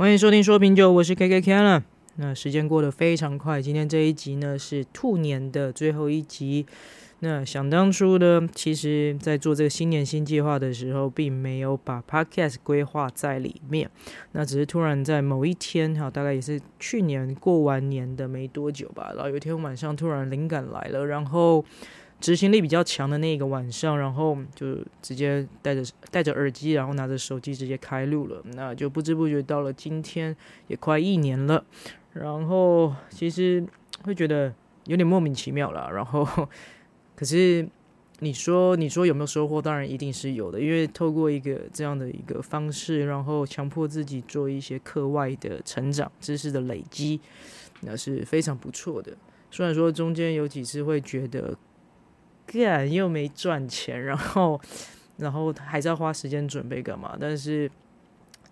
欢迎收听说品酒，我是 KK Keller。那时间过得非常快，今天这一集呢是兔年的最后一集。那想当初呢，其实在做这个新年新计划的时候，并没有把 Podcast 规划在里面。那只是突然在某一天，哈，大概也是去年过完年的没多久吧，然后有一天晚上突然灵感来了，然后。执行力比较强的那个晚上，然后就直接带着戴着耳机，然后拿着手机直接开录了。那就不知不觉到了今天，也快一年了。然后其实会觉得有点莫名其妙了。然后可是你说你说有没有收获？当然一定是有的，因为透过一个这样的一个方式，然后强迫自己做一些课外的成长、知识的累积，那是非常不错的。虽然说中间有几次会觉得。干又没赚钱，然后，然后还是要花时间准备干嘛？但是，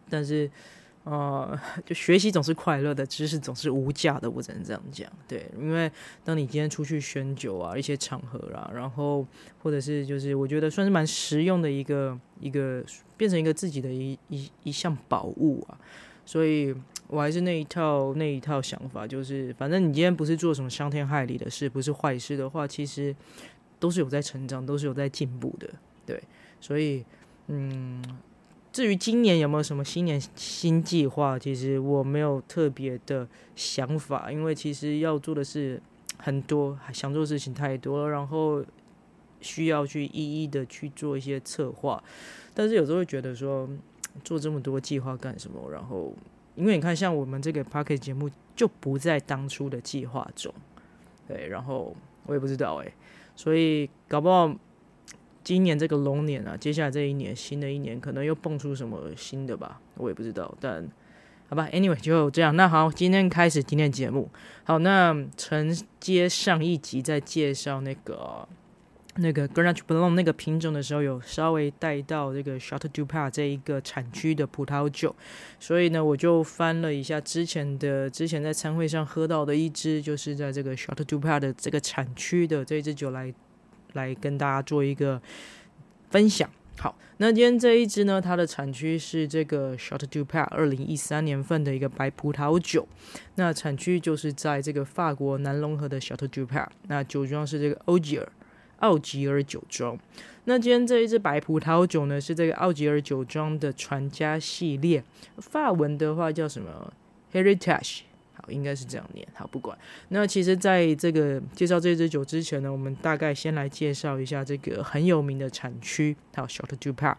但是，呃，就学习总是快乐的，知识总是无价的，我只能这样讲。对，因为当你今天出去选酒啊，一些场合啊，然后或者是就是我觉得算是蛮实用的一个一个，变成一个自己的一一一项宝物啊。所以我还是那一套那一套想法，就是反正你今天不是做什么伤天害理的事，不是坏事的话，其实。都是有在成长，都是有在进步的，对，所以，嗯，至于今年有没有什么新年新计划，其实我没有特别的想法，因为其实要做的事很多，想做的事情太多了，然后需要去一一的去做一些策划，但是有时候会觉得说，做这么多计划干什么？然后，因为你看，像我们这个 Podcast 节目就不在当初的计划中，对，然后我也不知道哎、所以搞不好今年这个龙年啊，接下来这一年新的一年可能又蹦出什么新的吧，我也不知道。但好吧，anyway 就这样。那好，今天开始今天节目。好，那承接上一集在介绍那个。那个 Grenache Blanc 那个品种的时候，有稍微带到这个 Château du Pape 这一个产区的葡萄酒，所以呢，我就翻了一下之前的之前在餐会上喝到的一支，就是在这个 Château du Pape 的这个产区的这支酒来来跟大家做一个分享。好，那今天这一支呢，它的产区是这个 Château du Pape 二零一三年份的一个白葡萄酒，那产区就是在这个法国南隆河的 Château du Pape，那酒庄是这个欧吉尔。奥吉尔酒庄，那今天这一支白葡萄酒呢，是这个奥吉尔酒庄的传家系列，法文的话叫什么？Heritage，好，应该是这样念。好，不管。那其实，在这个介绍这支酒之前呢，我们大概先来介绍一下这个很有名的产区，还有 Château du Pape。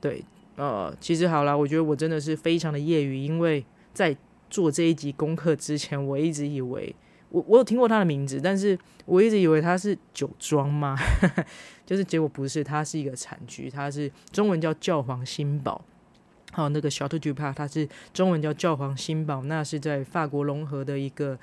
对，呃，其实好啦，我觉得我真的是非常的业余，因为在做这一集功课之前，我一直以为。我我有听过它的名字，但是我一直以为它是酒庄嘛，就是结果不是，它是一个产区，它是中文叫教皇新堡，好，那个 Château du Pape 它是中文叫教皇新堡，那是在法国隆河的一个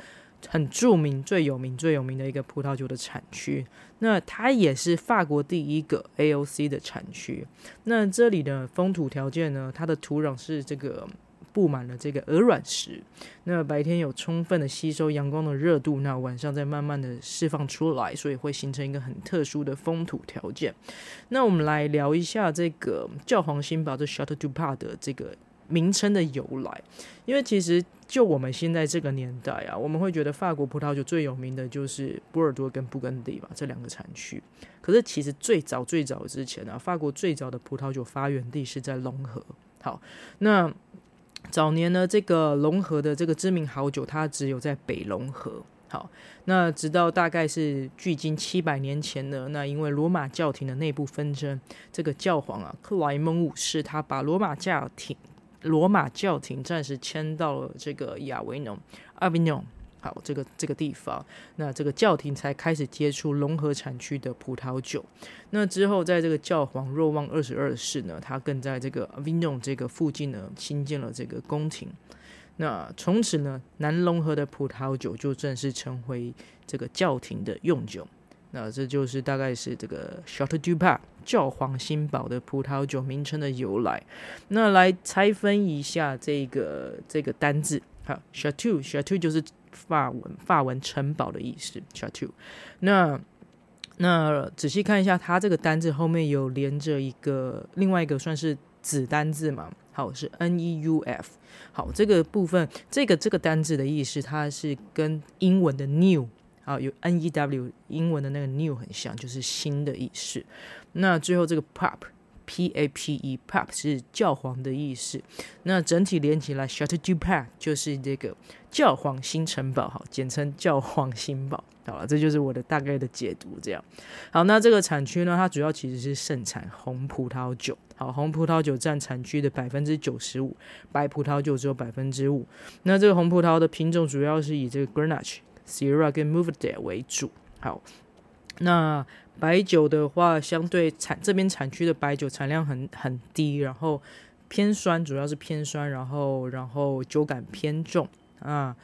很著名、最有名、最有名的一个葡萄酒的产区，那它也是法国第一个 AOC 的产区，那这里的风土条件呢，它的土壤是这个。布满了这个鹅卵石，那白天有充分的吸收阳光的热度，那晚上再慢慢的释放出来，所以会形成一个很特殊的风土条件。那我们来聊一下这个教皇新堡的 Château du Pape 的这个名称的由来，因为其实就我们现在这个年代啊，我们会觉得法国葡萄酒最有名的就是波尔多跟布根地吧，这两个产区。可是其实最早最早之前啊，法国最早的葡萄酒发源地是在隆河。好，那。早年呢，这个龙河的这个知名好酒，它只有在北龙河。好，那直到大概是距今七百年前呢，那因为罗马教廷的内部纷争，这个教皇啊克莱蒙五世他把罗马教廷罗马教廷暂时迁到了这个亚维农阿维农。好，这个这个地方，那这个教廷才开始接触龙河产区的葡萄酒。那之后，在这个教皇若望二十二世呢，他更在这个 Avignon 这个附近呢，新建了这个宫廷。那从此呢，南龙河的葡萄酒就正式成为这个教廷的用酒。那这就是大概是这个 Château du Pape 教皇新堡的葡萄酒名称的由来。那来拆分一下这个这个单字，好，Château，Château 就是。法文法文城堡的意思，Château。那那仔细看一下，它这个单字后面有连着一个另外一个算是子单字嘛？好，是 N E U F。好，这个部分，这个这个单字的意思，它是跟英文的 new 啊，有 N E W 英文的那个 new 很像，就是新的意思。那最后这个 pop。P A P E Pape 是教皇的意思，那整体连起来，Château du Pape 就是这个教皇新城堡，好，简称教皇新堡。好了，这就是我的大概的解读。这样，好，那这个产区呢，它主要其实是盛产红葡萄酒，好，红葡萄酒占产区的百分之九十五，白葡萄酒只有百分之五。那这个红葡萄的品种主要是以这个 Grenache、Syrah 跟 Mourvedre 为主。好，那。白酒的话，相对产这边产区的白酒产量很很低，然后偏酸，主要是偏酸，然后然后酒感偏重啊，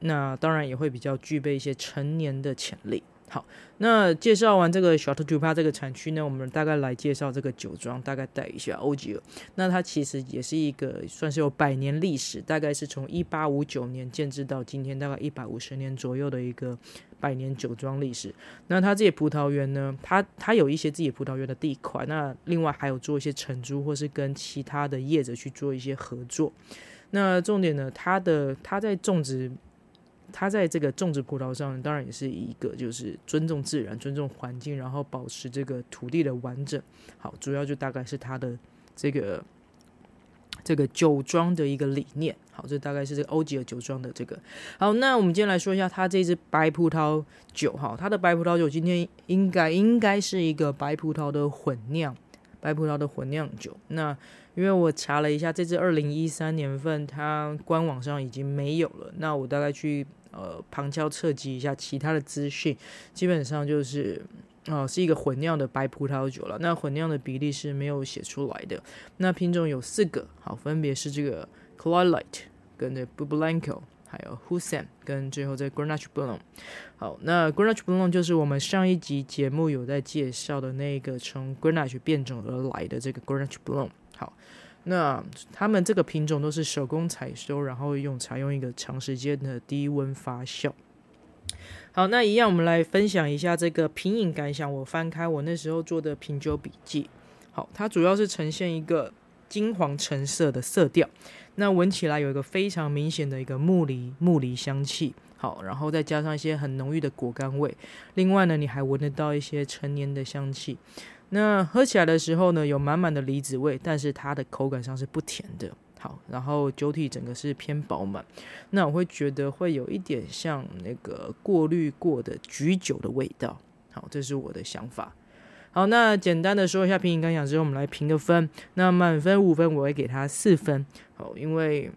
那当然也会比较具备一些陈年的潜力。好，那介绍完这个小特图帕这个产区呢，我们大概来介绍这个酒庄，大概带一下欧吉尔。那它其实也是一个算是有百年历史，大概是从一八五九年建制到今天，大概一百五十年左右的一个百年酒庄历史。那它这些葡萄园呢，它它有一些自己葡萄园的地块，那另外还有做一些承租，或是跟其他的业者去做一些合作。那重点呢，它的它在种植。它在这个种植葡萄上，当然也是一个就是尊重自然、尊重环境，然后保持这个土地的完整。好，主要就大概是它的这个这个酒庄的一个理念。好，这大概是这个欧吉尔酒庄的这个。好，那我们今天来说一下它这支白葡萄酒。哈，它的白葡萄酒今天应该应该是一个白葡萄的混酿，白葡萄的混酿酒。那因为我查了一下，这支二零一三年份它官网上已经没有了。那我大概去。呃，旁敲侧击一下其他的资讯，基本上就是，哦、是一个混酿的白葡萄酒了。那混酿的比例是没有写出来的。那品种有四个，好，分别是这个 Cloy Light 跟这 Bublanco，还有 Hussan 跟最后这 Grenache Blanc。好，那 Grenache Blanc 就是我们上一集节目有在介绍的那个从 Grenache 变种而来的这个 Grenache Blanc。好。那他们这个品种都是手工采收，然后用采用一个长时间的低温发酵。好，那一样我们来分享一下这个品饮感想。我翻开我那时候做的品酒笔记。好，它主要是呈现一个金黄橙色的色调。那闻起来有一个非常明显的一个木梨木梨香气。好，然后再加上一些很浓郁的果干味。另外呢，你还闻得到一些陈年的香气。那喝起来的时候呢，有满满的梨子味，但是它的口感上是不甜的。好，然后酒体整个是偏饱满，那我会觉得会有一点像那个过滤过的橘酒的味道。好，这是我的想法。好，那简单的说一下品饮感想之后，我们来评个分。那满分五分，我会给它四分。好，因为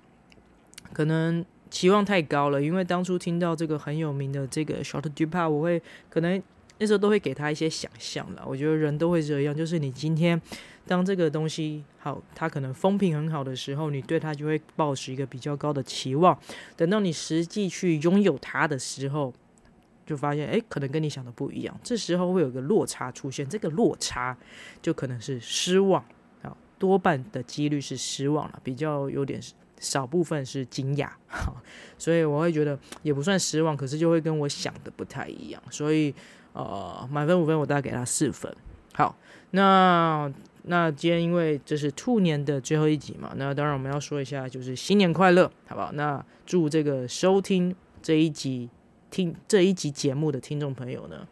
可能期望太高了，因为当初听到这个很有名的这个 Short Dupa，我会可能。那时候都会给他一些想象了，我觉得人都会这样，就是你今天当这个东西好，它可能风评很好的时候，你对它就会抱持一个比较高的期望。等到你实际去拥有它的时候，就发现哎，可能跟你想的不一样。这时候会有个落差出现，这个落差就可能是失望啊，多半的几率是失望了，比较有点少部分是惊讶。所以我会觉得也不算失望，可是就会跟我想的不太一样，所以。呃，满分五分，我大概给他四分。好，那那今天因为这是兔年的最后一集嘛，那当然我们要说一下，就是新年快乐，好不好？那祝这个收听这一集听这一集节目的听众朋友呢，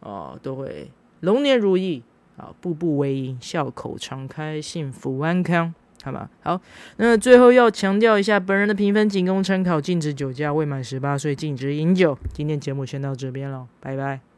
哦、呃，都会龙年如意啊，步步为营，笑口常开，幸福安康，好吧？好，那最后要强调一下，本人的评分仅供参考，禁止酒驾，未满十八岁禁止饮酒。今天节目先到这边了，拜拜。